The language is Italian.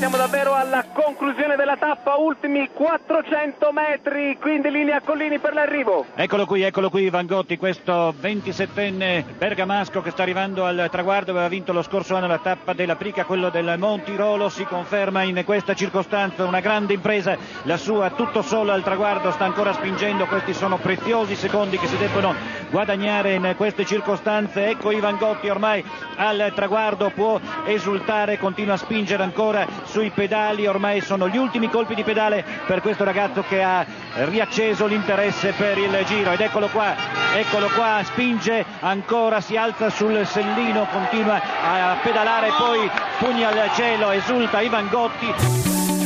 siamo davvero alla conclusione della tappa, ultimi 400 metri, quindi linea Collini per l'arrivo. Eccolo qui, eccolo qui Vangotti, questo 27enne bergamasco che sta arrivando al traguardo, aveva vinto lo scorso anno la tappa della Prica, quello del Montirolo, si conferma in questa circostanza una grande impresa, la sua tutto solo al traguardo, sta ancora spingendo, questi sono preziosi secondi che si debbono guadagnare in queste circostanze, ecco Ivan Gotti ormai al traguardo, può esultare, continua a spingere ancora sui pedali, ormai sono gli ultimi colpi di pedale per questo ragazzo che ha riacceso l'interesse per il giro ed eccolo qua, eccolo qua, spinge ancora, si alza sul sellino, continua a pedalare, poi pugni al cielo, esulta Ivan Gotti.